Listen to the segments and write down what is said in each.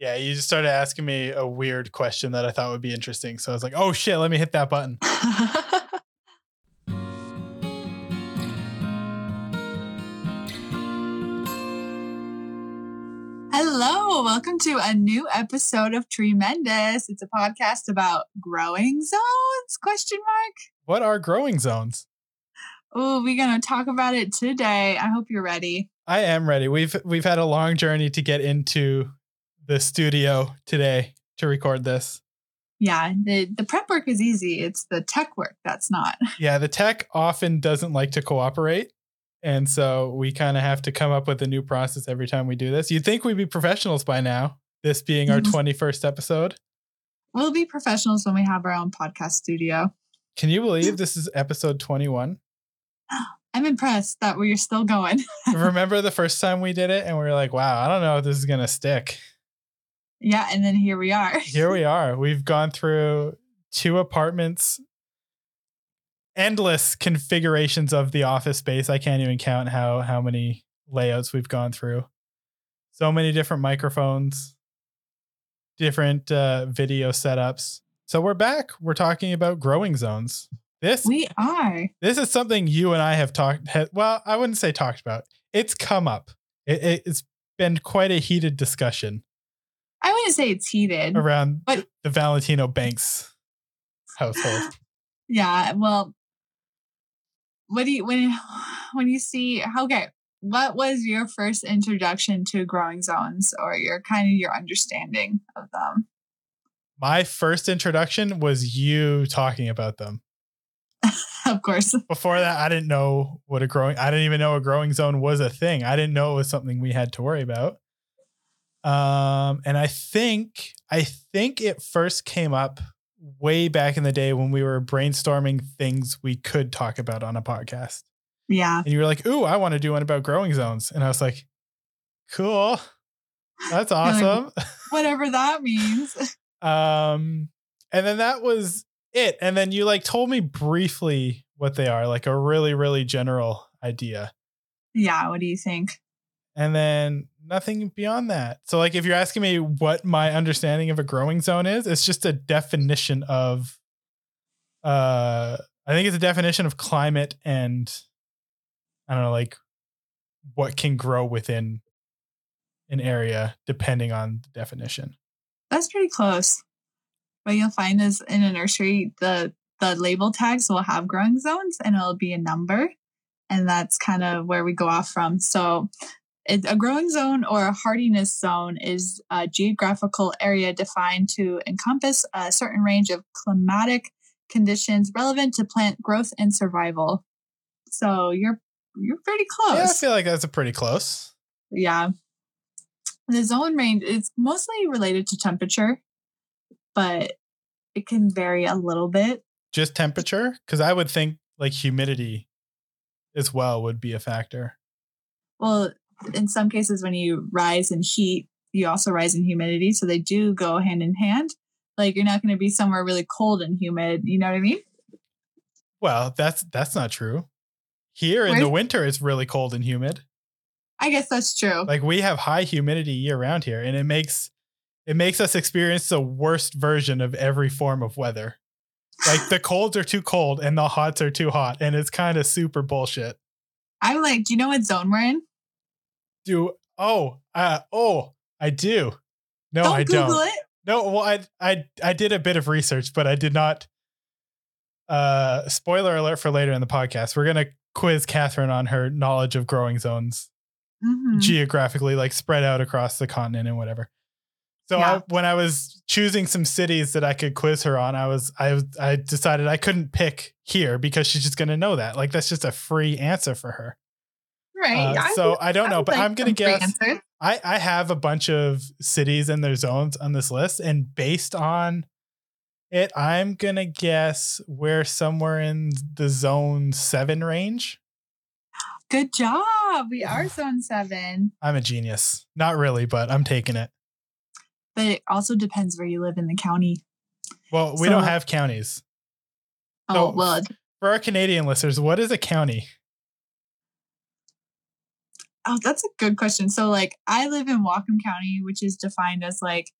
Yeah, you just started asking me a weird question that I thought would be interesting. So I was like, oh shit, let me hit that button. Hello, welcome to a new episode of Tremendous. It's a podcast about growing zones? Question mark. What are growing zones? Oh, we're gonna talk about it today. I hope you're ready. I am ready. We've we've had a long journey to get into the studio today to record this. Yeah, the the prep work is easy. It's the tech work that's not. Yeah, the tech often doesn't like to cooperate. And so we kind of have to come up with a new process every time we do this. You'd think we'd be professionals by now, this being our mm-hmm. 21st episode. We'll be professionals when we have our own podcast studio. Can you believe this is episode 21? I'm impressed that we're still going. Remember the first time we did it and we were like, wow, I don't know if this is going to stick. Yeah. And then here we are. here we are. We've gone through two apartments endless configurations of the office space. I can't even count how how many layouts we've gone through. So many different microphones, different uh, video setups. So we're back. We're talking about growing zones. This we are. This is something you and I have talked. Well, I wouldn't say talked about. It's come up. It, it's been quite a heated discussion. I wouldn't say it's heated around but the Valentino Banks household. Yeah, well, what do you when when you see okay what was your first introduction to growing zones or your kind of your understanding of them? My first introduction was you talking about them. Of course. Before that i didn't know what a growing i didn't even know a growing zone was a thing. I didn't know it was something we had to worry about um and i think i think it first came up way back in the day when we were brainstorming things we could talk about on a podcast. Yeah. And you were like, "Ooh, I want to do one about growing zones." And I was like, "Cool. That's awesome." Like, Whatever that means. um and then that was it. And then you like told me briefly what they are, like a really really general idea. Yeah, what do you think? And then nothing beyond that. So like if you're asking me what my understanding of a growing zone is, it's just a definition of uh I think it's a definition of climate and I don't know like what can grow within an area depending on the definition. That's pretty close. What you'll find is in a nursery the the label tags will have growing zones and it'll be a number and that's kind of where we go off from. So a growing zone or a hardiness zone is a geographical area defined to encompass a certain range of climatic conditions relevant to plant growth and survival. So you're you're pretty close. Yeah, I feel like that's a pretty close. Yeah. The zone range is mostly related to temperature, but it can vary a little bit. Just temperature? Because I would think like humidity as well would be a factor. Well, in some cases when you rise in heat you also rise in humidity so they do go hand in hand. Like you're not going to be somewhere really cold and humid you know what i mean? Well that's that's not true. Here in the winter it's really cold and humid. I guess that's true. Like we have high humidity year round here and it makes it makes us experience the worst version of every form of weather. Like the colds are too cold and the hots are too hot and it's kind of super bullshit. I'm like do you know what zone we're in do oh uh oh I do. No, don't I Google don't. It. No, well I I I did a bit of research, but I did not uh spoiler alert for later in the podcast. We're gonna quiz Catherine on her knowledge of growing zones mm-hmm. geographically, like spread out across the continent and whatever. So yeah. I, when I was choosing some cities that I could quiz her on, I was I I decided I couldn't pick here because she's just gonna know that. Like that's just a free answer for her. Right. Uh, so I, don't know, but like I'm gonna guess. I I have a bunch of cities and their zones on this list, and based on it, I'm gonna guess we're somewhere in the zone seven range. Good job. We are zone seven. I'm a genius. Not really, but I'm taking it. But it also depends where you live in the county. Well, we so, don't have counties. Oh, so well. For our Canadian listeners, what is a county? Oh, that's a good question. So, like, I live in Whatcom County, which is defined as like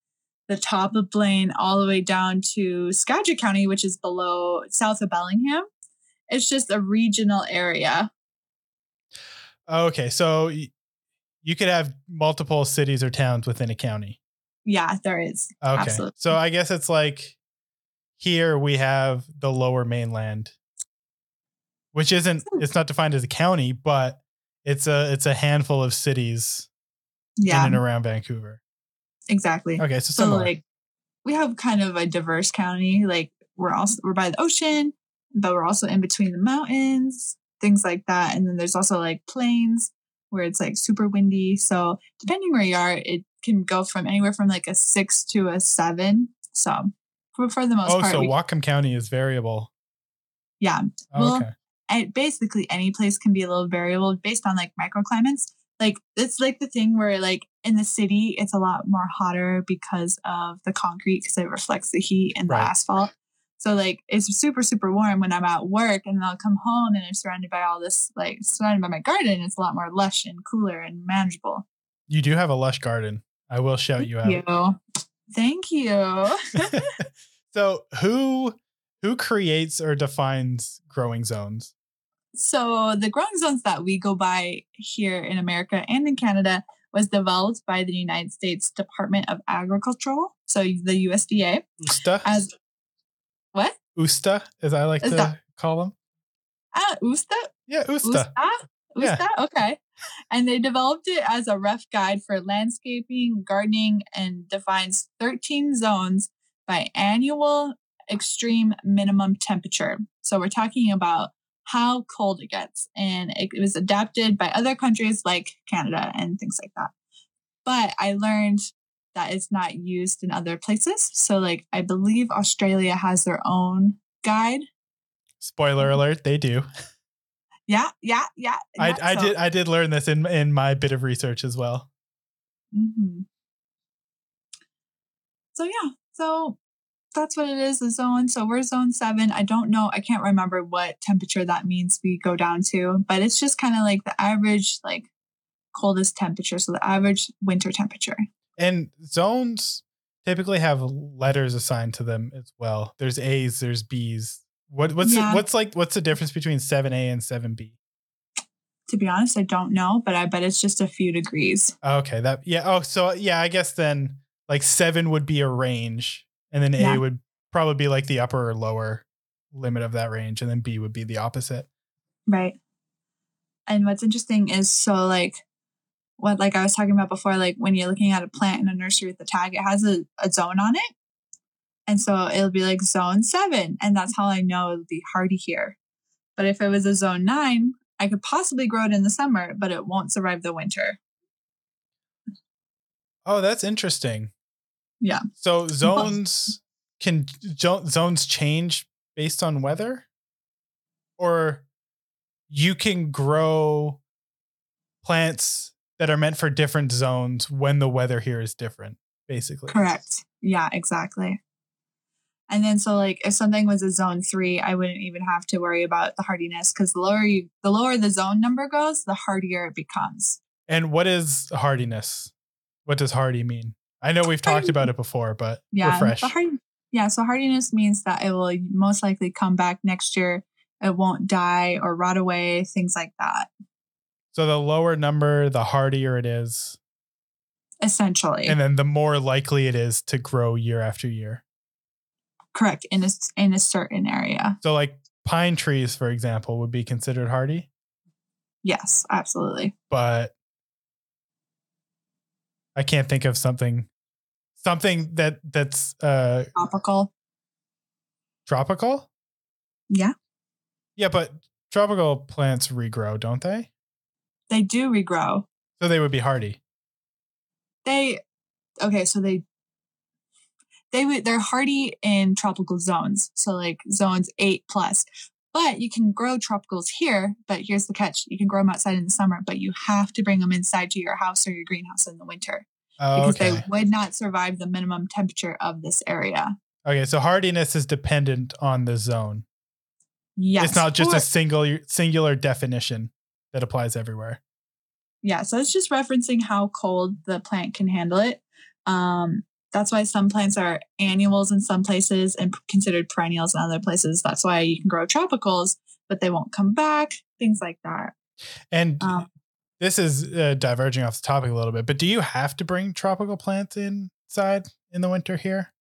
the top of Blaine all the way down to Skagit County, which is below south of Bellingham. It's just a regional area. Okay, so you could have multiple cities or towns within a county. Yeah, there is. Okay. Absolutely. So I guess it's like here we have the lower mainland, which isn't it's not defined as a county, but it's a it's a handful of cities yeah. in and around Vancouver. Exactly. Okay, so, so like we have kind of a diverse county. Like we're also we're by the ocean, but we're also in between the mountains, things like that. And then there's also like plains where it's like super windy. So depending where you are, it can go from anywhere from like a six to a seven. So for, for the most oh, part. Oh, so Whatcom County is variable. Yeah. Oh, well, okay. And basically any place can be a little variable based on like microclimates. Like it's like the thing where like in the city it's a lot more hotter because of the concrete because it reflects the heat and right. the asphalt. So like it's super super warm when I'm at work, and then I'll come home and I'm surrounded by all this like surrounded by my garden. It's a lot more lush and cooler and manageable. You do have a lush garden. I will shout Thank you out. You. Thank you. so who who creates or defines growing zones? So the growing zones that we go by here in America and in Canada was developed by the United States Department of Agriculture, so the USDA, USDA. as what? Usta, as I like Usta. to call them. Ah, Usta? Yeah, Usta. Usta? Usta? Yeah. Okay. And they developed it as a rough guide for landscaping, gardening, and defines 13 zones by annual extreme minimum temperature. So we're talking about how cold it gets. And it, it was adapted by other countries like Canada and things like that. But I learned that it's not used in other places. So, like, I believe Australia has their own guide. Spoiler mm-hmm. alert, they do. Yeah, yeah, yeah. I, I so. did I did learn this in in my bit of research as well. Mm-hmm. So yeah, so that's what it is. The zone. So we're zone seven. I don't know. I can't remember what temperature that means we go down to, but it's just kind of like the average, like coldest temperature. So the average winter temperature. And zones typically have letters assigned to them as well. There's A's, there's B's. What what's yeah. what's like what's the difference between 7A and 7B? To be honest, I don't know, but I bet it's just a few degrees. Okay, that yeah. Oh, so yeah, I guess then like 7 would be a range and then yeah. A would probably be like the upper or lower limit of that range and then B would be the opposite. Right. And what's interesting is so like what like I was talking about before, like when you're looking at a plant in a nursery with the tag, it has a, a zone on it. And so it'll be like zone seven. And that's how I know it'll be hardy here. But if it was a zone nine, I could possibly grow it in the summer, but it won't survive the winter. Oh, that's interesting. Yeah. So zones can zones change based on weather? Or you can grow plants that are meant for different zones when the weather here is different, basically. Correct. Yeah, exactly. And then so like if something was a zone three, I wouldn't even have to worry about the hardiness because the lower you the lower the zone number goes, the hardier it becomes. And what is hardiness? What does hardy mean? I know we've talked about it before, but yeah, refresh. Hard, yeah, so hardiness means that it will most likely come back next year. It won't die or rot away, things like that. So the lower number, the hardier it is. Essentially. And then the more likely it is to grow year after year. Correct. In a, in a certain area. So like pine trees, for example, would be considered hardy. Yes, absolutely. But I can't think of something something that that's uh tropical. Tropical? Yeah. Yeah, but tropical plants regrow, don't they? They do regrow. So they would be hardy. They okay, so they they would they're hardy in tropical zones. So like zones eight plus. But you can grow tropicals here, but here's the catch. You can grow them outside in the summer, but you have to bring them inside to your house or your greenhouse in the winter. Oh, because okay. they would not survive the minimum temperature of this area. Okay, so hardiness is dependent on the zone. Yes. It's not just or, a single singular definition that applies everywhere. Yeah, so it's just referencing how cold the plant can handle it. Um, that's why some plants are annuals in some places and considered perennials in other places. That's why you can grow tropicals, but they won't come back, things like that. And um, this is uh, diverging off the topic a little bit, but do you have to bring tropical plants inside in the winter here?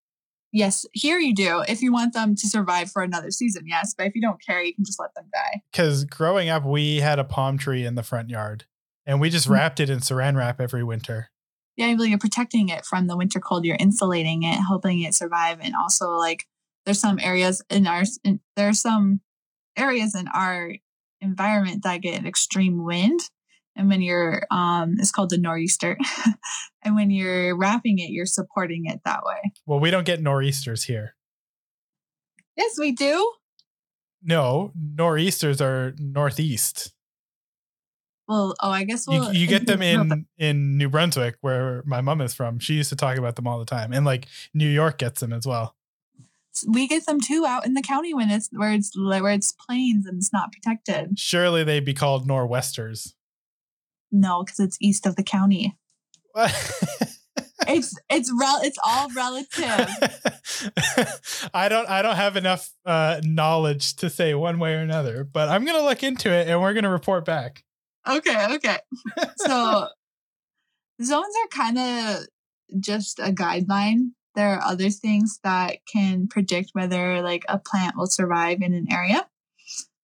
Yes, here you do. If you want them to survive for another season, yes. But if you don't care, you can just let them die. Because growing up, we had a palm tree in the front yard and we just mm-hmm. wrapped it in saran wrap every winter. Yeah, you're protecting it from the winter cold. You're insulating it, helping it survive. And also, like, there's some areas in our, in, there's some areas in our environment that get extreme wind. And when you're um it's called the nor'easter. And when you're wrapping it you're supporting it that way. Well we don't get nor'easters here. Yes we do. No nor'easters are northeast well oh i guess we'll, you, you get them in in new brunswick where my mom is from she used to talk about them all the time and like new york gets them as well we get them too out in the county when it's where it's where it's plains and it's not protected surely they'd be called nor'westers no, because it's east of the county. it's it's rel it's all relative. I don't I don't have enough uh, knowledge to say one way or another, but I'm gonna look into it and we're gonna report back. Okay, okay. So zones are kind of just a guideline. There are other things that can predict whether like a plant will survive in an area.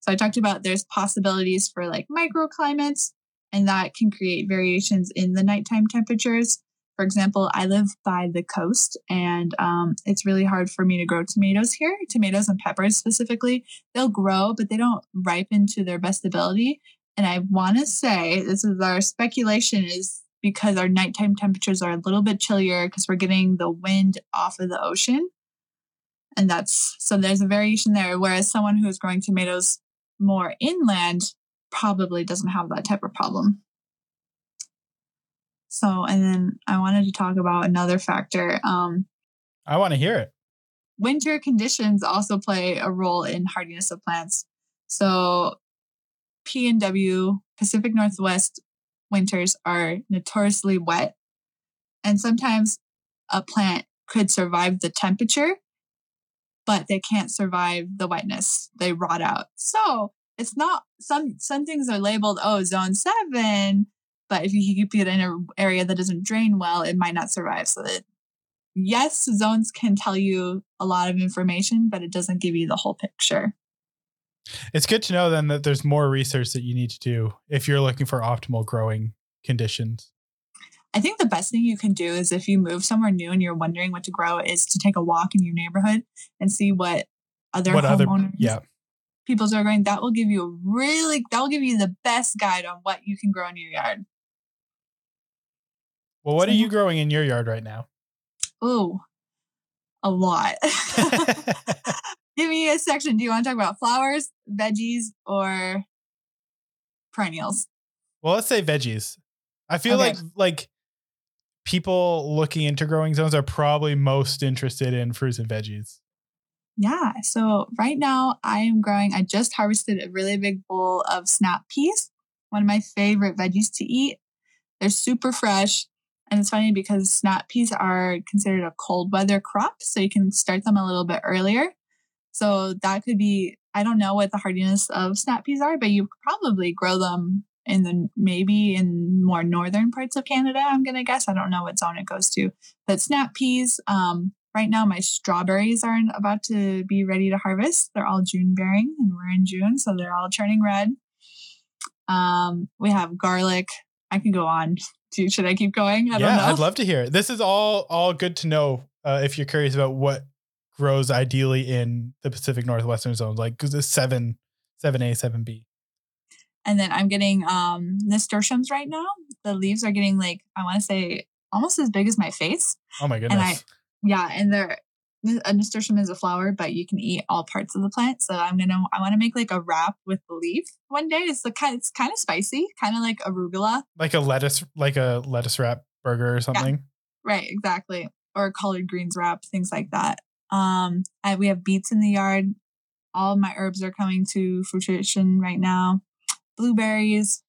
So I talked about there's possibilities for like microclimates, and that can create variations in the nighttime temperatures. For example, I live by the coast and um, it's really hard for me to grow tomatoes here, tomatoes and peppers specifically. They'll grow, but they don't ripen to their best ability. And I want to say this is our speculation is because our nighttime temperatures are a little bit chillier because we're getting the wind off of the ocean. And that's so there's a variation there. Whereas someone who is growing tomatoes more inland probably doesn't have that type of problem. So, and then I wanted to talk about another factor. Um, I want to hear it. Winter conditions also play a role in hardiness of plants. So, PNW, Pacific Northwest winters are notoriously wet. And sometimes a plant could survive the temperature, but they can't survive the wetness. They rot out. So, it's not some some things are labeled oh zone seven, but if you keep it in an area that doesn't drain well, it might not survive. So that yes, zones can tell you a lot of information, but it doesn't give you the whole picture. It's good to know then that there's more research that you need to do if you're looking for optimal growing conditions. I think the best thing you can do is if you move somewhere new and you're wondering what to grow is to take a walk in your neighborhood and see what other what homeowners other, yeah people's are growing, that will give you a really that will give you the best guide on what you can grow in your yard. Well, what so, are you growing in your yard right now? Oh, a lot. give me a section. Do you want to talk about flowers, veggies, or perennials? Well, let's say veggies. I feel okay. like like people looking into growing zones are probably most interested in fruits and veggies. Yeah. So right now I am growing, I just harvested a really big bowl of snap peas, one of my favorite veggies to eat. They're super fresh. And it's funny because snap peas are considered a cold weather crop. So you can start them a little bit earlier. So that could be, I don't know what the hardiness of snap peas are, but you probably grow them in the maybe in more northern parts of Canada, I'm gonna guess. I don't know what zone it goes to. But snap peas, um, Right now, my strawberries are about to be ready to harvest. They're all June bearing, and we're in June, so they're all turning red. Um, we have garlic. I can go on. Should I keep going? I yeah, I'd love to hear. This is all all good to know. Uh, if you're curious about what grows ideally in the Pacific Northwestern zones, like the seven, seven A, seven B. And then I'm getting um nasturtiums right now. The leaves are getting like I want to say almost as big as my face. Oh my goodness! And I yeah, and they're a nasturtium is a flower, but you can eat all parts of the plant. So I'm gonna I want to make like a wrap with the leaf one day. It's the kind it's kind of spicy, kind of like arugula, like a lettuce like a lettuce wrap burger or something. Yeah, right, exactly, or collard greens wrap, things like that. Um, I, we have beets in the yard. All of my herbs are coming to fruition right now. Blueberries,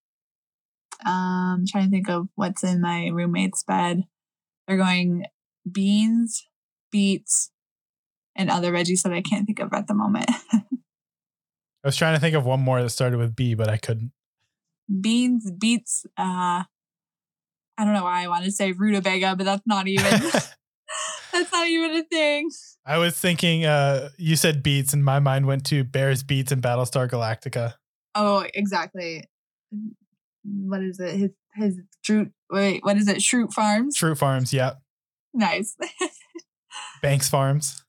Um, trying to think of what's in my roommate's bed. They're going beans, beets, and other veggies that I can't think of at the moment. I was trying to think of one more that started with B, but I couldn't. Beans, beets, uh I don't know why I wanted to say rutabaga, but that's not even that's not even a thing. I was thinking uh you said beets and my mind went to Bears Beets and Battlestar Galactica. Oh, exactly. What is it? His his Schrute wait, what is it? Schrute Farms? Schrute Farms, yeah. Nice. Banks Farms.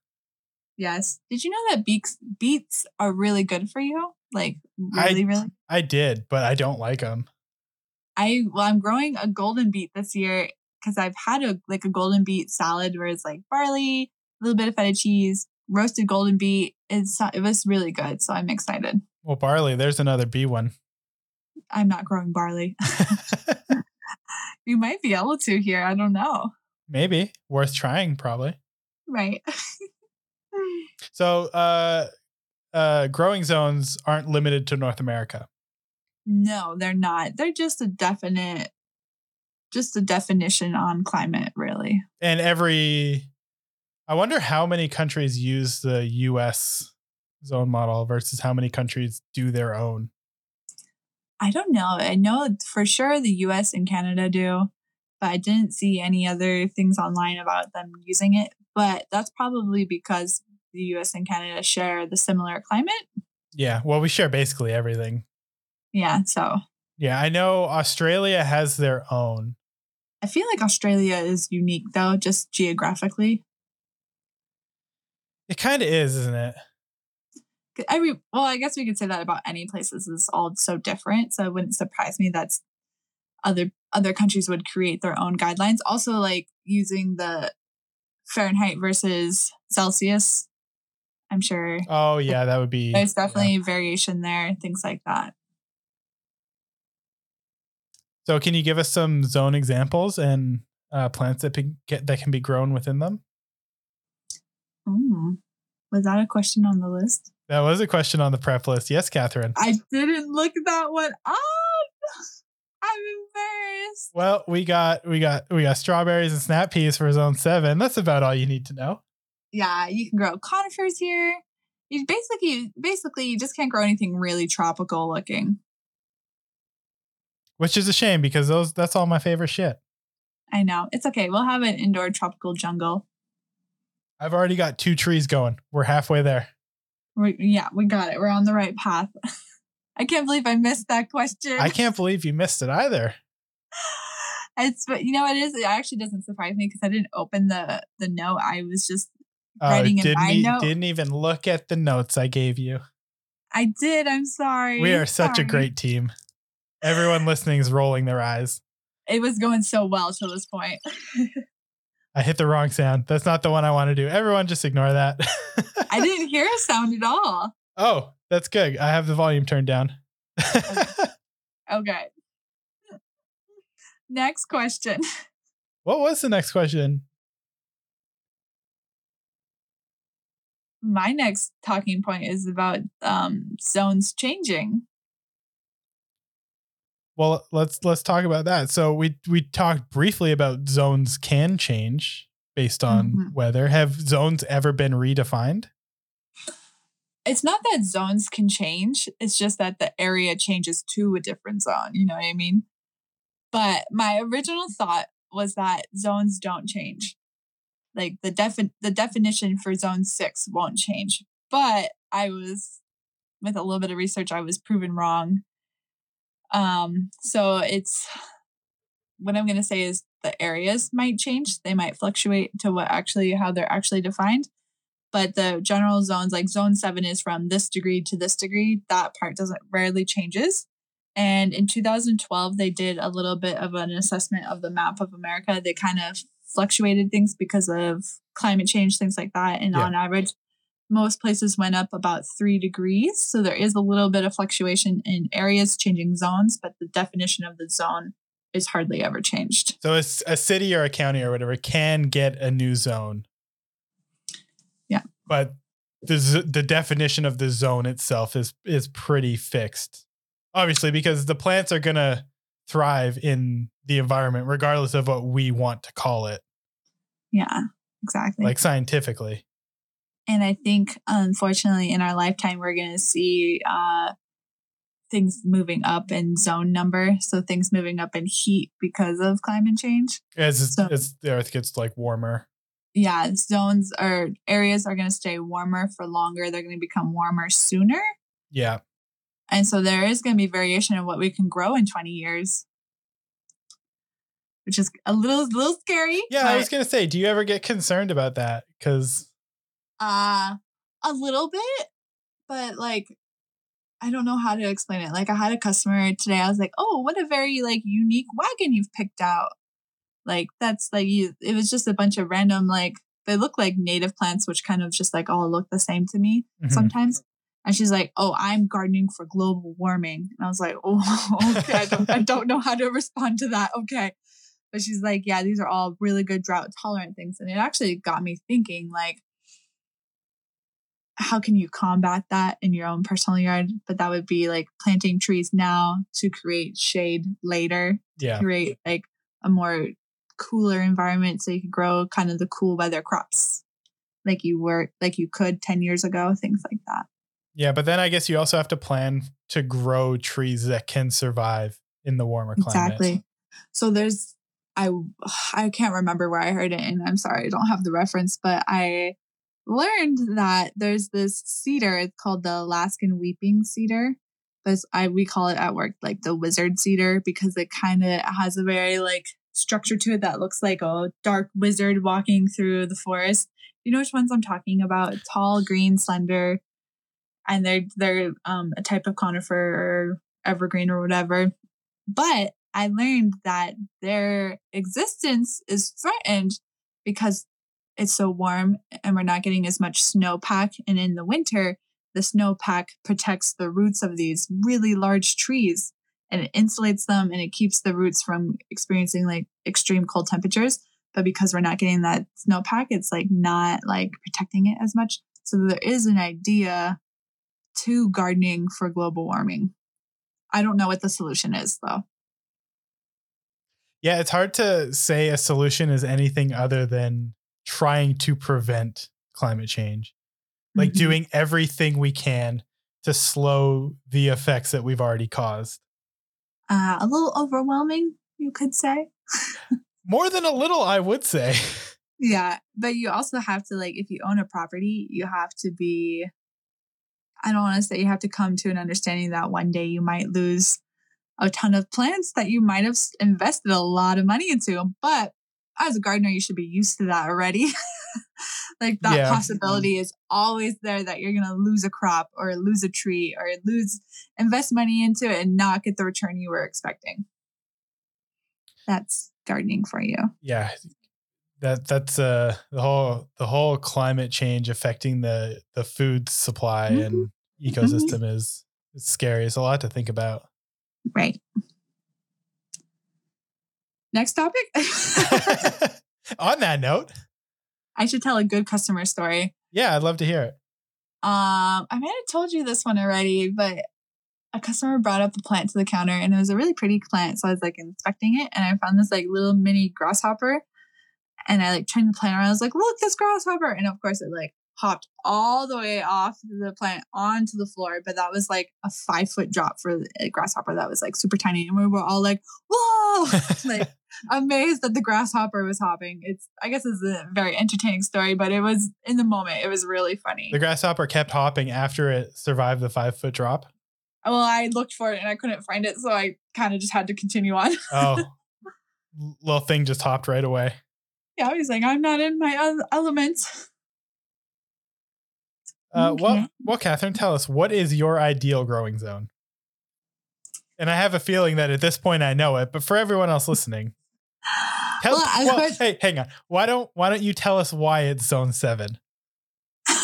Yes. Did you know that beets beets are really good for you? Like really, I, really. I did, but I don't like them. I well, I'm growing a golden beet this year because I've had a like a golden beet salad where it's like barley, little bit of feta cheese, roasted golden beet. It's it was really good, so I'm excited. Well, barley, there's another B one. I'm not growing barley. you might be able to here. I don't know. Maybe worth trying, probably. Right. so, uh, uh, growing zones aren't limited to North America. No, they're not. They're just a definite, just a definition on climate, really. And every, I wonder how many countries use the U.S. zone model versus how many countries do their own. I don't know. I know for sure the US and Canada do, but I didn't see any other things online about them using it. But that's probably because the US and Canada share the similar climate. Yeah. Well, we share basically everything. Yeah. So, yeah, I know Australia has their own. I feel like Australia is unique though, just geographically. It kind of is, isn't it? every well, I guess we could say that about any places is all so different. So it wouldn't surprise me that other other countries would create their own guidelines. Also, like using the Fahrenheit versus Celsius. I'm sure. Oh yeah, that would be. There's definitely yeah. variation there, things like that. So, can you give us some zone examples and uh, plants that get, that can be grown within them? Mm. Was that a question on the list? That was a question on the prep list. Yes, Catherine. I didn't look that one up. I'm embarrassed. Well, we got we got we got strawberries and snap peas for zone seven. That's about all you need to know. Yeah, you can grow conifers here. You basically basically you just can't grow anything really tropical looking. Which is a shame because those that's all my favorite shit. I know. It's okay. We'll have an indoor tropical jungle. I've already got two trees going. We're halfway there. We, yeah, we got it. We're on the right path. I can't believe I missed that question. I can't believe you missed it either. It's but you know it is. It actually doesn't surprise me because I didn't open the the note. I was just uh, writing in my e- note. Didn't even look at the notes I gave you. I did. I'm sorry. We are such sorry. a great team. Everyone listening is rolling their eyes. It was going so well to this point. I hit the wrong sound. That's not the one I want to do. Everyone just ignore that. I didn't hear a sound at all. Oh, that's good. I have the volume turned down. okay. okay. Next question. What was the next question? My next talking point is about um, zones changing. Well, let's let's talk about that. So we we talked briefly about zones can change based on mm-hmm. weather. Have zones ever been redefined? It's not that zones can change. It's just that the area changes to a different zone. You know what I mean? But my original thought was that zones don't change. Like the defi- the definition for zone 6 won't change. But I was with a little bit of research I was proven wrong um, so it's what I'm going to say is the areas might change. They might fluctuate to what actually how they're actually defined. But the general zones, like zone seven, is from this degree to this degree. That part doesn't rarely changes. And in 2012, they did a little bit of an assessment of the map of America. They kind of fluctuated things because of climate change, things like that. And yeah. on average, most places went up about three degrees. So there is a little bit of fluctuation in areas changing zones, but the definition of the zone is hardly ever changed. So a, a city or a county or whatever can get a new zone. Yeah. But the the definition of the zone itself is is pretty fixed. Obviously because the plants are going to thrive in the environment, regardless of what we want to call it. Yeah, exactly. Like scientifically. And I think, unfortunately, in our lifetime, we're going to see uh, things moving up in zone number. So things moving up in heat because of climate change. As, so, as the earth gets like warmer. Yeah, zones or areas are going to stay warmer for longer. They're going to become warmer sooner. Yeah. And so there is going to be variation in what we can grow in 20 years. Which is a little little scary. Yeah, I was gonna say, do you ever get concerned about that? Because uh a little bit, but like I don't know how to explain it. Like I had a customer today. I was like, "Oh, what a very like unique wagon you've picked out." Like that's like you. It was just a bunch of random like they look like native plants, which kind of just like all look the same to me mm-hmm. sometimes. And she's like, "Oh, I'm gardening for global warming." And I was like, "Oh, okay. I don't, I don't know how to respond to that." Okay, but she's like, "Yeah, these are all really good drought tolerant things," and it actually got me thinking, like, how can you combat that in your own personal yard? But that would be like planting trees now to create shade later. Yeah, create like a more cooler environment so you can grow kind of the cool weather crops like you were like you could 10 years ago things like that yeah, but then I guess you also have to plan to grow trees that can survive in the warmer climate. Exactly. So there's I I can't remember where I heard it and I'm sorry I don't have the reference, but I learned that there's this cedar it's called the Alaskan weeping cedar. But I we call it at work like the wizard cedar because it kind of has a very like structure to it that looks like a dark wizard walking through the forest. You know which ones I'm talking about? Tall, green, slender, and they're they're um, a type of conifer or evergreen or whatever. But I learned that their existence is threatened because it's so warm and we're not getting as much snowpack. And in the winter, the snowpack protects the roots of these really large trees and it insulates them and it keeps the roots from experiencing like extreme cold temperatures. But because we're not getting that snowpack, it's like not like protecting it as much. So there is an idea to gardening for global warming. I don't know what the solution is though. Yeah, it's hard to say a solution is anything other than trying to prevent climate change. Like mm-hmm. doing everything we can to slow the effects that we've already caused. Uh, a little overwhelming, you could say. More than a little, I would say. Yeah, but you also have to like if you own a property, you have to be I don't want to say you have to come to an understanding that one day you might lose a ton of plants that you might have invested a lot of money into. But as a gardener, you should be used to that already. like that yeah. possibility is always there that you're going to lose a crop or lose a tree or lose, invest money into it and not get the return you were expecting. That's gardening for you. Yeah. That that's uh the whole the whole climate change affecting the the food supply mm-hmm. and ecosystem mm-hmm. is it's scary. It's a lot to think about. Right. Next topic. On that note, I should tell a good customer story. Yeah, I'd love to hear it. Um, I might have told you this one already, but a customer brought up the plant to the counter and it was a really pretty plant. So I was like inspecting it and I found this like little mini grasshopper and I like turned the plant around. I was like, look, this grasshopper. And of course it like hopped all the way off the plant onto the floor. But that was like a five foot drop for a grasshopper that was like super tiny. And we were all like, whoa, like amazed that the grasshopper was hopping. It's, I guess it's a very entertaining story, but it was in the moment, it was really funny. The grasshopper kept hopping after it survived the five foot drop. Well, I looked for it and I couldn't find it. So I kind of just had to continue on. oh, little thing just hopped right away. Yeah, I was like, I'm not in my elements. Uh, okay. Well, well, Catherine, tell us what is your ideal growing zone? And I have a feeling that at this point I know it, but for everyone else listening, tell, well, well hey, hang on. Why don't Why don't you tell us why it's Zone Seven?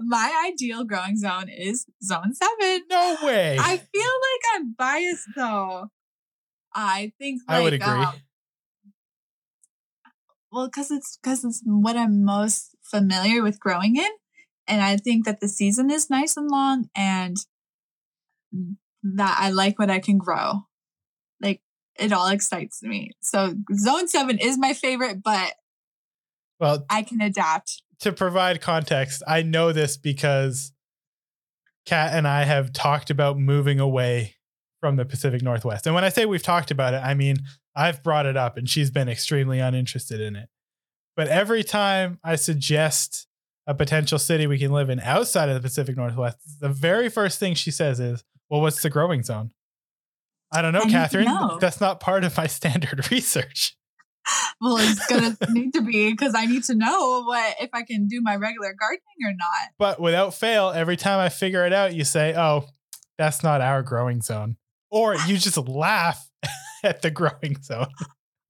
My ideal growing zone is Zone Seven. No way. I feel like I'm biased though. I think like, I would agree. Um, well, because it's because it's what I'm most familiar with growing in. And I think that the season is nice and long and that I like what I can grow. Like it all excites me. So zone seven is my favorite, but well, I can adapt. To provide context, I know this because Kat and I have talked about moving away from the Pacific Northwest. And when I say we've talked about it, I mean I've brought it up and she's been extremely uninterested in it. But every time I suggest a potential city we can live in outside of the Pacific Northwest, the very first thing she says is, Well, what's the growing zone? I don't know, I Catherine. Know. That's not part of my standard research. well, it's gonna need to be because I need to know what if I can do my regular gardening or not. But without fail, every time I figure it out, you say, "Oh, that's not our growing zone," or you just laugh at the growing zone.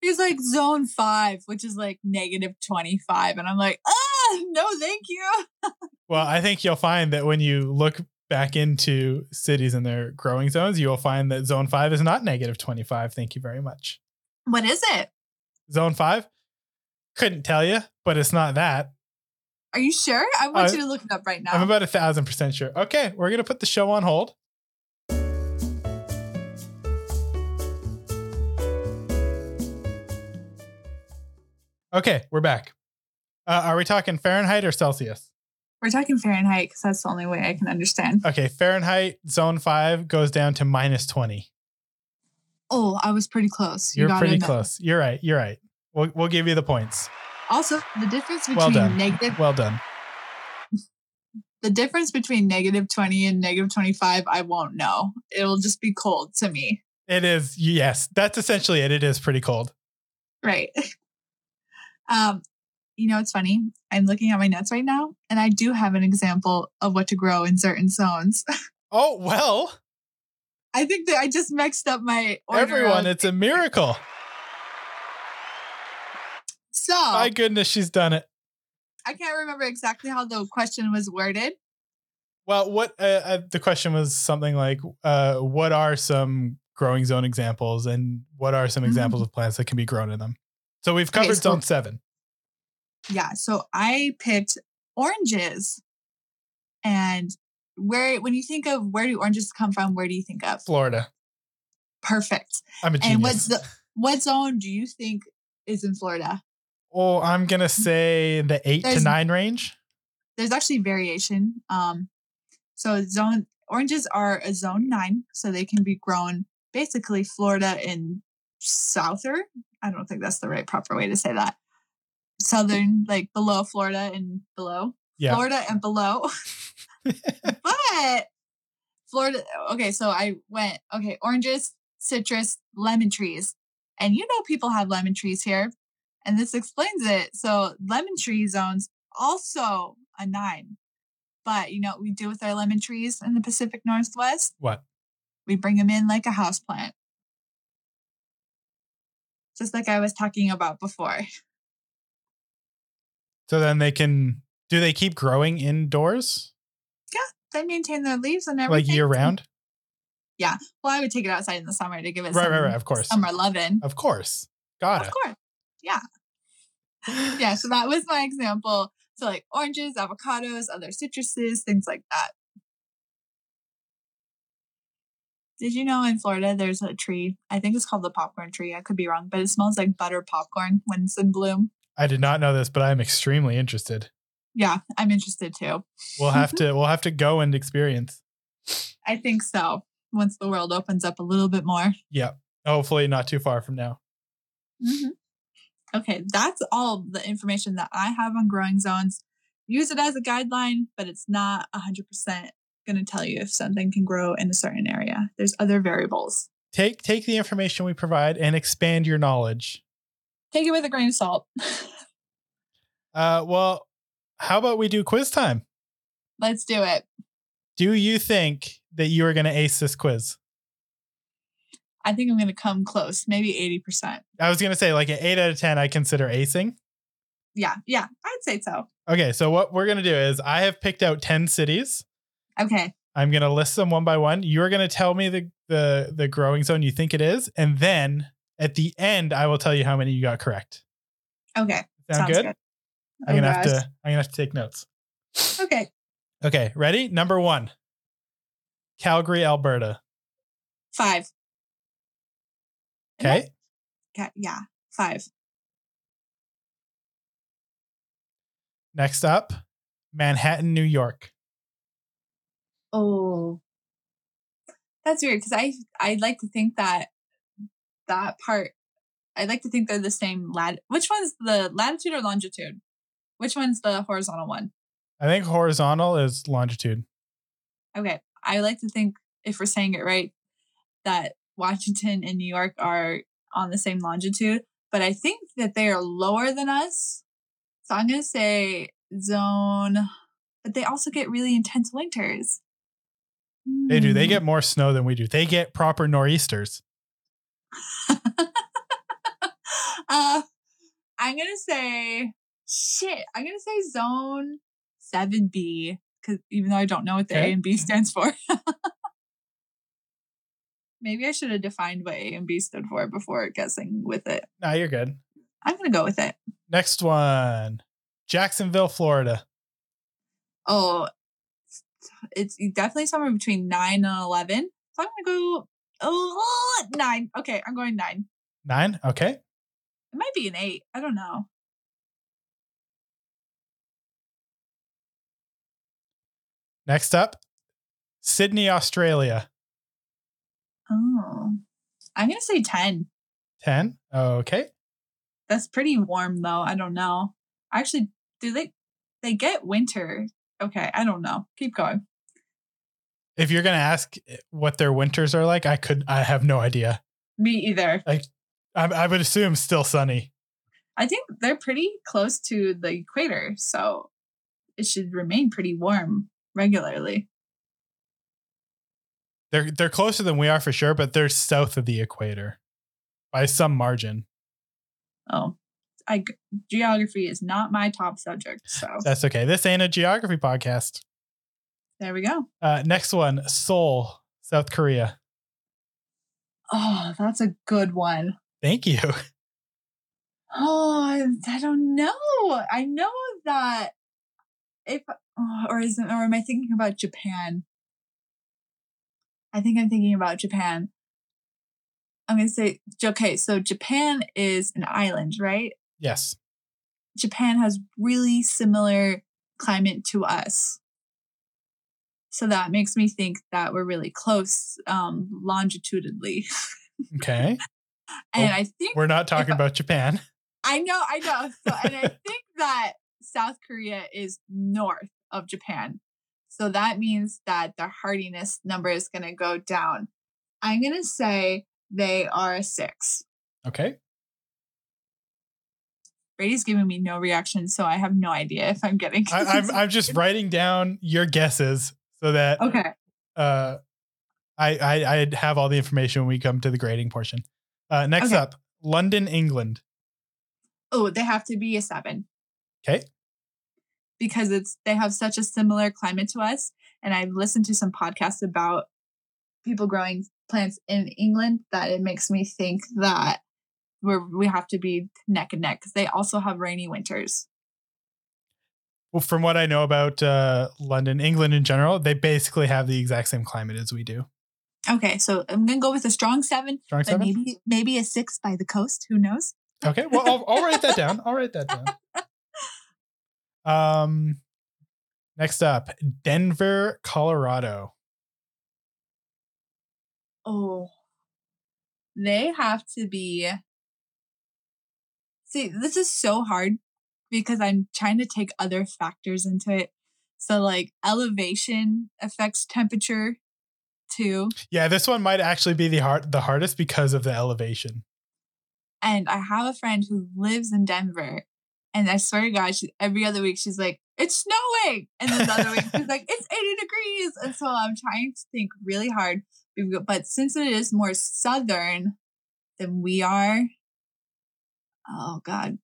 He's like zone five, which is like negative twenty five, and I'm like, ah, no, thank you. well, I think you'll find that when you look back into cities and their growing zones, you will find that zone five is not negative 25. Thank you very much. What is it? Zone five? Couldn't tell you, but it's not that. Are you sure? I want uh, you to look it up right now. I'm about a thousand percent sure. Okay, we're going to put the show on hold. Okay, we're back. Uh, are we talking Fahrenheit or Celsius? We're talking Fahrenheit because that's the only way I can understand. Okay, Fahrenheit zone five goes down to minus 20. Oh, I was pretty close. You You're pretty close. You're right. You're right. We'll, we'll give you the points. Also, the difference between well done. negative. Well done. The difference between negative 20 and negative 25, I won't know. It'll just be cold to me. It is. Yes. That's essentially it. It is pretty cold. Right. Um, you know, it's funny. I'm looking at my notes right now, and I do have an example of what to grow in certain zones. Oh, well. I think that I just mixed up my order. Everyone, it's a miracle. So, my goodness, she's done it. I can't remember exactly how the question was worded. Well, what uh, uh, the question was something like, uh, "What are some growing zone examples, and what are some examples mm-hmm. of plants that can be grown in them?" So we've covered okay, so, zone seven. Yeah. So I picked oranges. And where, when you think of where do oranges come from, where do you think of? Florida. Perfect. I'm a genius. And what's the, what zone do you think is in Florida? Oh, I'm going to say the eight there's, to nine range. There's actually variation. Um, so zone oranges are a zone nine, so they can be grown basically Florida and souther. I don't think that's the right proper way to say that southern, like below Florida and below. Yeah. Florida and below. but Florida, okay, so I went, okay, oranges, citrus, lemon trees. And you know, people have lemon trees here. And this explains it. So, lemon tree zones also a nine. But you know what we do with our lemon trees in the Pacific Northwest? What? We bring them in like a house plant. Just like I was talking about before. So then they can do they keep growing indoors? Yeah, they maintain their leaves and everything. Like year round? Yeah. Well, I would take it outside in the summer to give it right, some, right, right, of course. summer loving. Of course. Got it. Of course. Yeah. yeah. So that was my example. So like oranges, avocados, other citruses, things like that. Did you know in Florida there's a tree? I think it's called the popcorn tree. I could be wrong, but it smells like butter popcorn when it's in bloom. I did not know this, but I'm extremely interested. Yeah, I'm interested too. We'll have to we'll have to go and experience. I think so. Once the world opens up a little bit more. Yeah. Hopefully not too far from now. Mm-hmm. Okay, that's all the information that I have on growing zones. Use it as a guideline, but it's not 100% going to tell you if something can grow in a certain area. There's other variables. Take take the information we provide and expand your knowledge take it with a grain of salt. uh, well, how about we do quiz time? Let's do it. Do you think that you are going to ace this quiz? I think I'm going to come close, maybe 80%. I was going to say, like an eight out of 10, I consider acing. Yeah, yeah, I'd say so. Okay, so what we're going to do is I have picked out 10 cities. Okay. I'm going to list them one by one. You're going to tell me the, the, the growing zone you think it is. And then at the end, I will tell you how many you got correct. Okay. Sound good? good? I'm oh, gonna have to. I'm gonna have to take notes. Okay. Okay. Ready? Number one. Calgary, Alberta. Five. Okay. Okay, yeah, five. Next up, Manhattan, New York. Oh, that's weird because I I'd like to think that that part. I'd like to think they're the same lat. Which one's the latitude or longitude? Which one's the horizontal one? I think horizontal is longitude. Okay, I like to think if we're saying it right, that Washington and New York are on the same longitude, but I think that they are lower than us. So I'm gonna say zone, but they also get really intense winters. They do. They Hmm. get more snow than we do. They get proper nor'easters. uh, I'm gonna say shit. I'm gonna say zone seven B because even though I don't know what the Okay. A and B stands for. Maybe I should have defined what A and B stood for before guessing with it. Nah, you're good. I'm gonna go with it. Next one Jacksonville, Florida. Oh, it's definitely somewhere between nine and eleven. So I'm gonna go oh nine. Okay, I'm going nine. Nine. Okay. It might be an eight. I don't know. Next up, Sydney, Australia. Oh, I'm gonna say ten. 10. Okay. That's pretty warm though. I don't know. Actually, do they they get winter? Okay, I don't know. Keep going. If you're going to ask eh, what their winters are like, I could, I have no idea. Me either. I, I would assume still sunny. I think they're pretty close to the equator, so it should remain pretty warm regularly. They're, they're closer than we are for sure, but they're south of the equator by some margin. Oh, I geography is not my top subject, so That's okay. This ain't a geography podcast. there we go. Uh, next one, Seoul, South Korea. Oh, that's a good one. Thank you. Oh, I, I don't know. I know that if oh, or is or am I thinking about Japan? I think I'm thinking about Japan. I'm gonna say okay. So Japan is an island, right? Yes. Japan has really similar climate to us. So that makes me think that we're really close um, longitudinally. Okay. and Oh, I think We're not talking about Japan. I know, I know. So, and I think that South Korea is north of Japan. So that means that the hardiness number is going to go down. I'm going to say they are a six. Okay. Brady's giving me no reaction, so I have no idea if I'm getting. I, I'm, I'm just writing down your guesses so that okay. uh, I, I I have all the information when we come to the grading portion. Uh, next Okay. up, London, England. Oh, they have to be a seven Okay. because it's they have such a similar climate to us. And I've listened to some podcasts about people growing plants in England that it makes me think that we're we have to be neck and neck because they also have rainy winters. Well, from what I know about uh, London, England in general, they basically have the exact same climate as we do. Okay, so I'm gonna go with a strong seven, Strong seven. maybe maybe a six by the coast. Who knows? Okay. Well, I'll, I'll write that down. I'll write that down. Um, next up, Denver, Colorado. Oh, they have to be. See, this is so hard because I'm trying to take other factors into it. So, like, elevation affects temperature too. Yeah, this one might actually be the hard the hardest because of the elevation. And I have a friend who lives in Denver. And I swear to God, she, every other week she's like, it's snowing. And then the other week she's like, it's 80 degrees. And so I'm trying to think really hard. But since it is more southern than we are, oh God,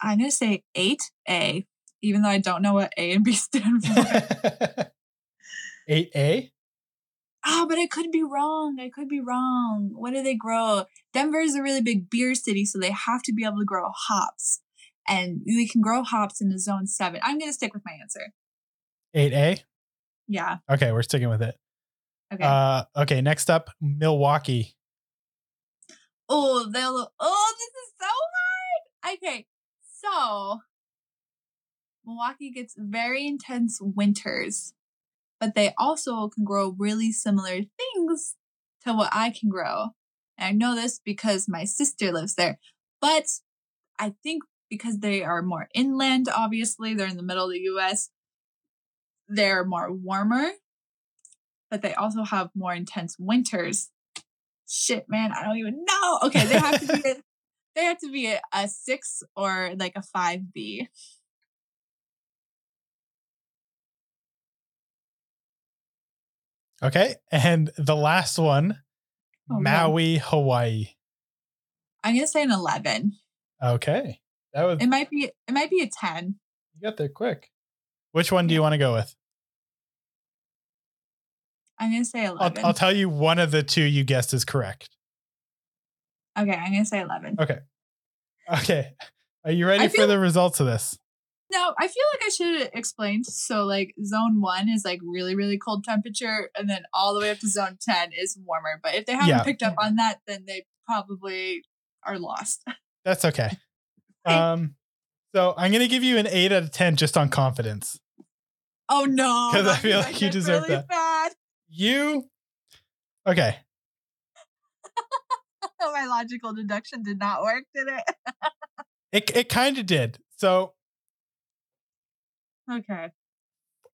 I'm going to say 8A, even though I don't know what A and B stand for. Eight A. oh, but I could be wrong. I could be wrong. What do they grow? Denver is a really big beer city, so they have to be able to grow hops. And we can grow hops in the zone seven. I'm going to stick with my answer. Eight A. Yeah. Okay, we're sticking with it. Okay. Uh, okay. Next up, Milwaukee. Oh, they'll. Oh, this is so hard. Okay, so Milwaukee gets very intense winters, but they also can grow really similar things to what I can grow. And I know this because my sister lives there. But I think because they are more inland, obviously, they're in the middle of the US, they're more warmer, but they also have more intense winters. Shit, man, I don't even know. Okay, they have to be they have to be a, a six or like a five B. Okay, and the last one, oh, Maui, man. Hawaii. I'm gonna say an eleven. Okay, that was. It might be. It might be a ten. You got there quick. Which one do you want to go with? I'm gonna say eleven. I'll, I'll tell you one of the two you guessed is correct. Okay, I'm gonna say eleven. Okay. Okay. Are you ready feel, for the results of this? No, I feel like I should have explained. So, like, zone one is like really, really cold temperature, and then all the way up to zone 10 is warmer. But if they haven't yeah. picked up on that, then they probably are lost. That's okay. Um, so I'm gonna give you an eight out of ten just on confidence. Oh no! Because I feel like you deserve really that. Bad. You okay? My logical deduction did not work, did it? it it kind of did. So okay.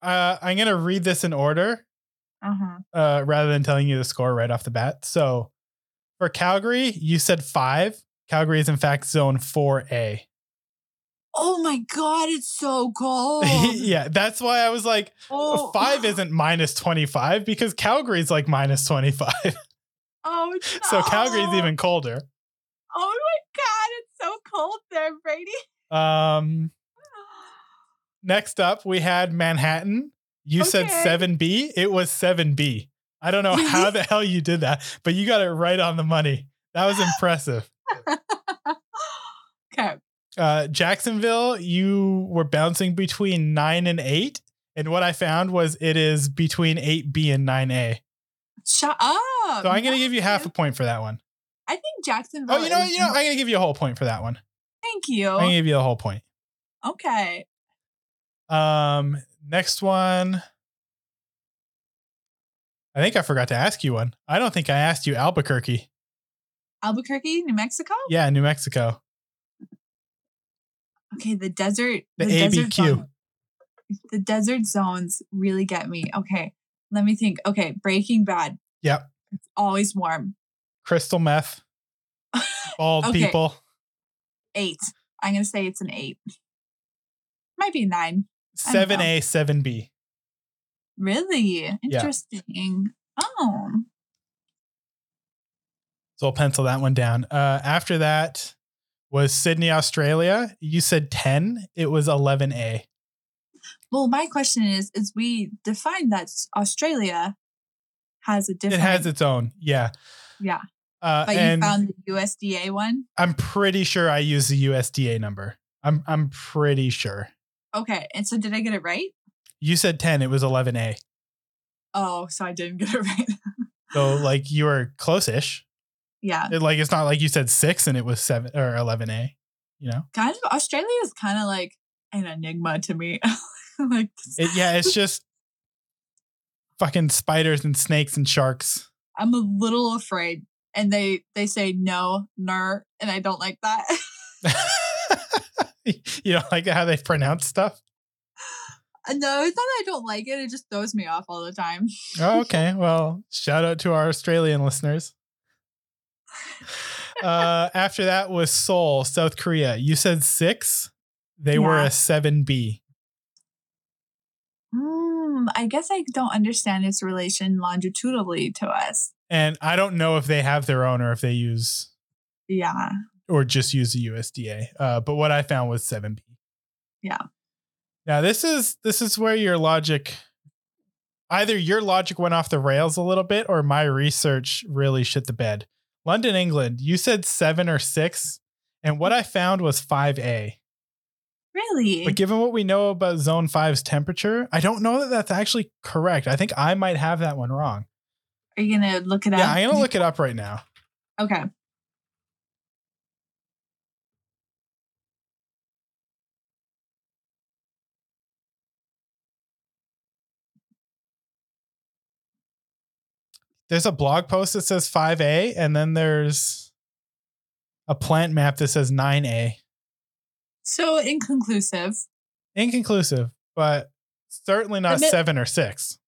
Uh, I'm gonna read this in order. Uh-huh. Uh, rather than telling you the score right off the bat. So for Calgary, you said five. Calgary is in fact zone 4A. Oh my god, it's so cold. yeah, that's why I was like, oh. five isn't minus 25 because Calgary's like minus 25. Oh, no. so Calgary's even colder. Oh my god, it's so cold there, Brady. Um, next up, we had Manhattan. You okay. said 7B. It was 7B. I don't know how the hell you did that, but you got it right on the money. That was impressive. okay. Uh, Jacksonville, you were bouncing between nine and eight. And what I found was it is between 8B and 9A. Shut up. So I'm going to give you half a point for that one. I think Jacksonville. Oh, you know, you know, I'm going to give you a whole point for that one. Thank you. I'm going to give you a whole point. Okay. Um, next one. I think I forgot to ask you one. I don't think I asked you Albuquerque. Albuquerque, New Mexico? Yeah, New Mexico. Okay, the desert. The, the ABQ. Desert zone, the desert zones really get me. Okay, let me think. Okay, Breaking Bad. Yep. It's always warm. Crystal meth. Bald okay. people. Eight. I'm gonna say it's an eight. Might be nine. Seven A, seven B. Really interesting. Yeah. Oh. So I'll pencil that one down. Uh, after that was Sydney, Australia. You said 10. It was 11A. Well, my question is, is we define that Australia has a different. It has its own. Yeah. Yeah. Uh, but you found the USDA one? I'm pretty sure I used the USDA number. I'm I'm pretty sure. Okay. And so did I get it right? You said 10. It was 11A. Oh, so I didn't get it right. so like you were close-ish. Yeah. It, like it's not like you said six and it was seven or eleven A. You know, kind of Australia is kind of like an enigma to me. like it, yeah, it's just fucking spiders and snakes and sharks. I'm a little afraid, and they they say no, ner, and I don't like that. you don't like how they pronounce stuff. Uh, no, it's not that I don't like it. It just throws me off all the time. oh, okay. Well, shout out to our Australian listeners uh, after that was Seoul, South Korea. You said six. They yeah. were a seven B. Mm, I guess I don't understand its relation longitudinally to us. And I don't know if they have their own or if they use. Yeah. Or just use the USDA. Uh, but what I found was seven B. Yeah. Now this is this is where your logic either your logic went off the rails a little bit or my research really shit the bed. London, England, you said seven or six, and what I found was 5A. Really? But given what we know about Zone 5's temperature, I don't know that that's actually correct. I think I might have that one wrong. Are you going to look it up? Yeah, I'm going to look it up right now. Okay. There's a blog post that says 5A, and then there's a plant map that says 9A. So inconclusive. Inconclusive, but certainly not seven or six.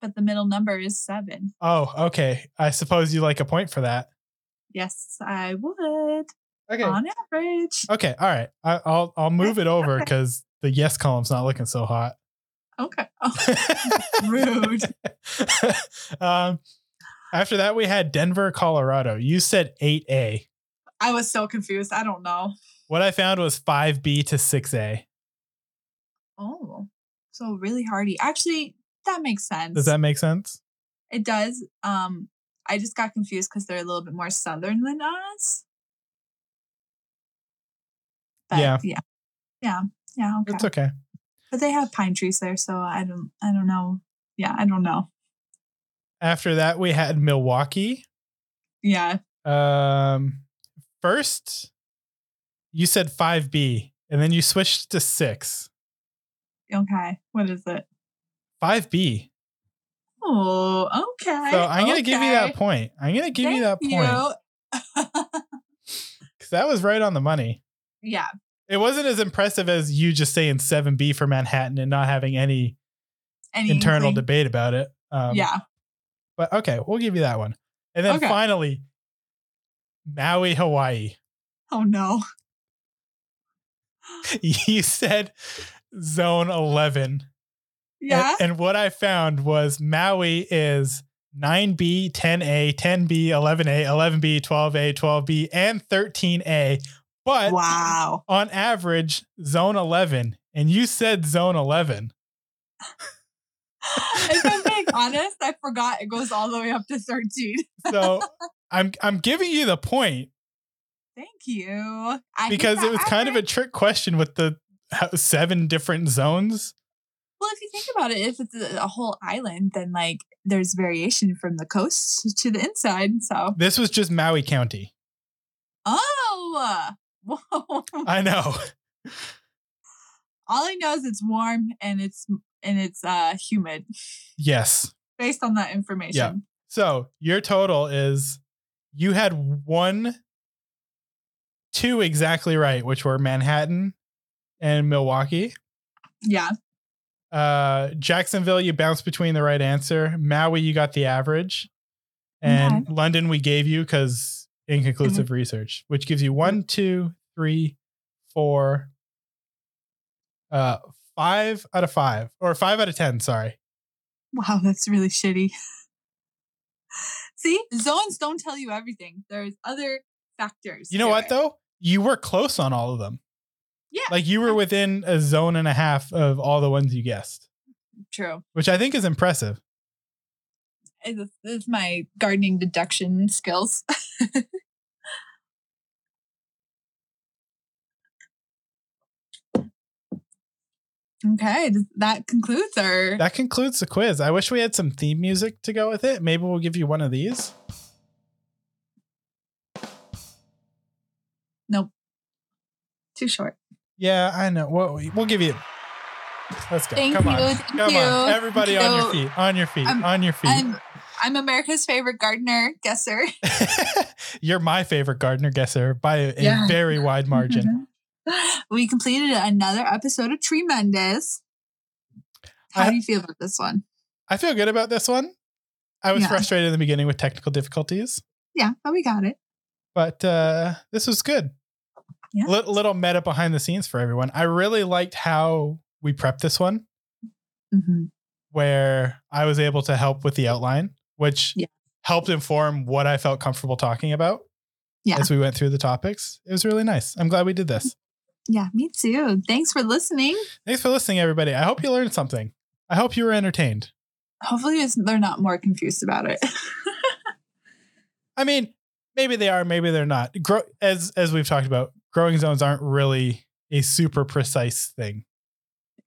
But the middle number is seven. Oh, okay. I suppose you like a point for that. Yes, I would. Okay. On average. Okay. All right. I, I'll I'll move it over because the yes column's not looking so hot. Okay. Oh, rude. um, after that, we had Denver, Colorado. You said 8A. I was so confused. I don't know. What I found was 5B to 6A. Oh, so really hardy. Actually, that makes sense. Does that make sense? It does. Um, I just got confused because they're a little bit more southern than us. But Yeah. yeah, yeah, yeah. Okay, It's okay. but they have pine trees there, so I don't, I don't know. Yeah, I don't know. After that, we had Milwaukee. Yeah, Um, first, you said 5B, and then you switched to 6. okay. What is it? 5B. Oh, okay. So I'm going to give you that point. I'm going to give you that point because that was right on the money. yeah, It wasn't as impressive as you just saying 7B for Manhattan and not having any any internal debate about it. Um, yeah. But okay, we'll give you that one. And then Okay. finally, Maui, Hawaii. Oh no. You said zone 11. And- Yeah. And, what I found was Maui is 9B, 10A, 10B, 11A, 11B, 12A, 12B, and 13A. But wow. on average, zone 11. And you said zone 11. if I'm being honest, I forgot it goes all the way up to 13. So I'm I'm giving you the point Thank you. I because it was kind of a trick question with the seven different zones. Well, if you think about it, if it's a, a whole island, then like there's variation from the coast to the inside. So, This was just Maui County. oh, whoa. I know. all I know is it's warm and it's and it's uh humid Yes. based on that information. Yeah. So your total is you had one, two exactly right, which were Manhattan and Milwaukee. Yeah. Uh, Jacksonville, you bounced between the right answer. Maui, you got the average. And London, we gave you because inconclusive research, which gives you one, two, three, four, uh, five out of five, or five out of 10. Sorry. Wow, that's really shitty. See, zones don't tell you everything. There's other factors. You know what, though? You were close on all of them. Yeah. Like you were within a zone and a half of all the ones you guessed, True. which I think is impressive. It's, it's my gardening deduction skills. okay, that concludes our. That concludes the quiz. I wish we had some theme music to go with it. Maybe we'll give you one of these. Too short. Yeah, I know. We'll, we'll give you. Let's go. Thank Come you, on. thank Come you, on. Everybody thank on your feet. On your feet. On your feet. I'm I'm America's favorite gardener guesser. You're my favorite gardener guesser by a Yeah. very wide margin. we completed another episode of Tremendous. How I- do you feel about this one? I feel good about this one. I was Yeah. frustrated in the beginning with technical difficulties, Yeah, but we got it. but uh, this was good. Yeah. Lit- little meta behind the scenes for everyone. I really liked how we prepped this one, hmm where I was able to help with the outline, which Yeah. helped inform what I felt comfortable talking about Yeah. as we went through the topics. It was really nice. I'm glad we did this. Yeah, me too. Thanks for listening. Thanks for listening, everybody. I hope you learned something. I hope you were entertained. Hopefully, they're not more confused about it. I mean, maybe they are, maybe they're not. Grow as as we've talked about, growing zones aren't really a super precise thing.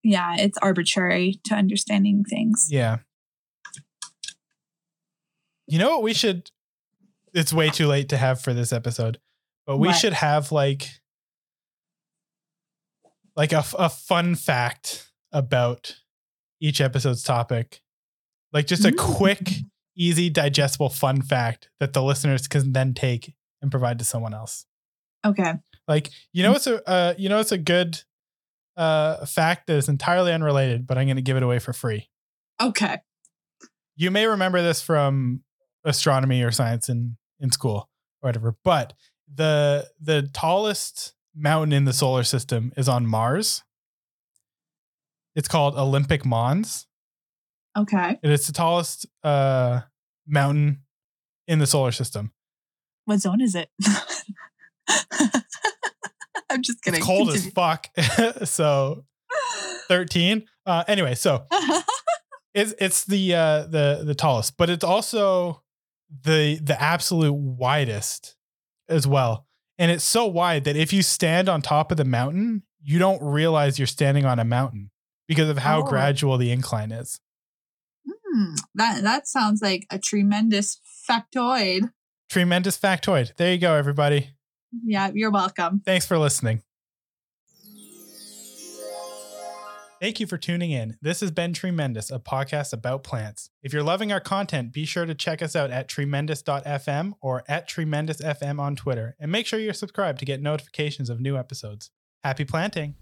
yeah, it's arbitrary to understanding things. Yeah. You know what we should it's way too late to have for this episode, but we What? should have like like a, a fun fact about each episode's topic. Like just a Mm. quick easy, digestible, fun fact that the listeners can then take and provide to someone else. Okay. Like you know, it's a uh, you know, it's a good uh, fact that is entirely unrelated, but I'm going to give it away for free. Okay. You may remember this from astronomy or science in in school or whatever, but the the tallest mountain in the solar system is on Mars. It's called Olympus Mons. Okay. And it's the tallest uh, mountain in the solar system. What zone is it? I'm just kidding. It's cold Continue. as fuck. so 13. Uh, anyway, so it's it's the uh, the the tallest, but it's also the the absolute widest as well. And it's so wide that if you stand on top of the mountain, you don't realize you're standing on a mountain because of how oh. gradual the incline is. Hmm, that that sounds like a tremendous factoid. Tremendous factoid. There you go, everybody. Yeah, you're welcome. Thanks for listening. Thank you for tuning in. This has been Tremendous, a podcast about plants. If you're loving our content, be sure to check us out at tremendous.fm or at tremendousfm on Twitter. And make sure you're subscribed to get notifications of new episodes. Happy planting!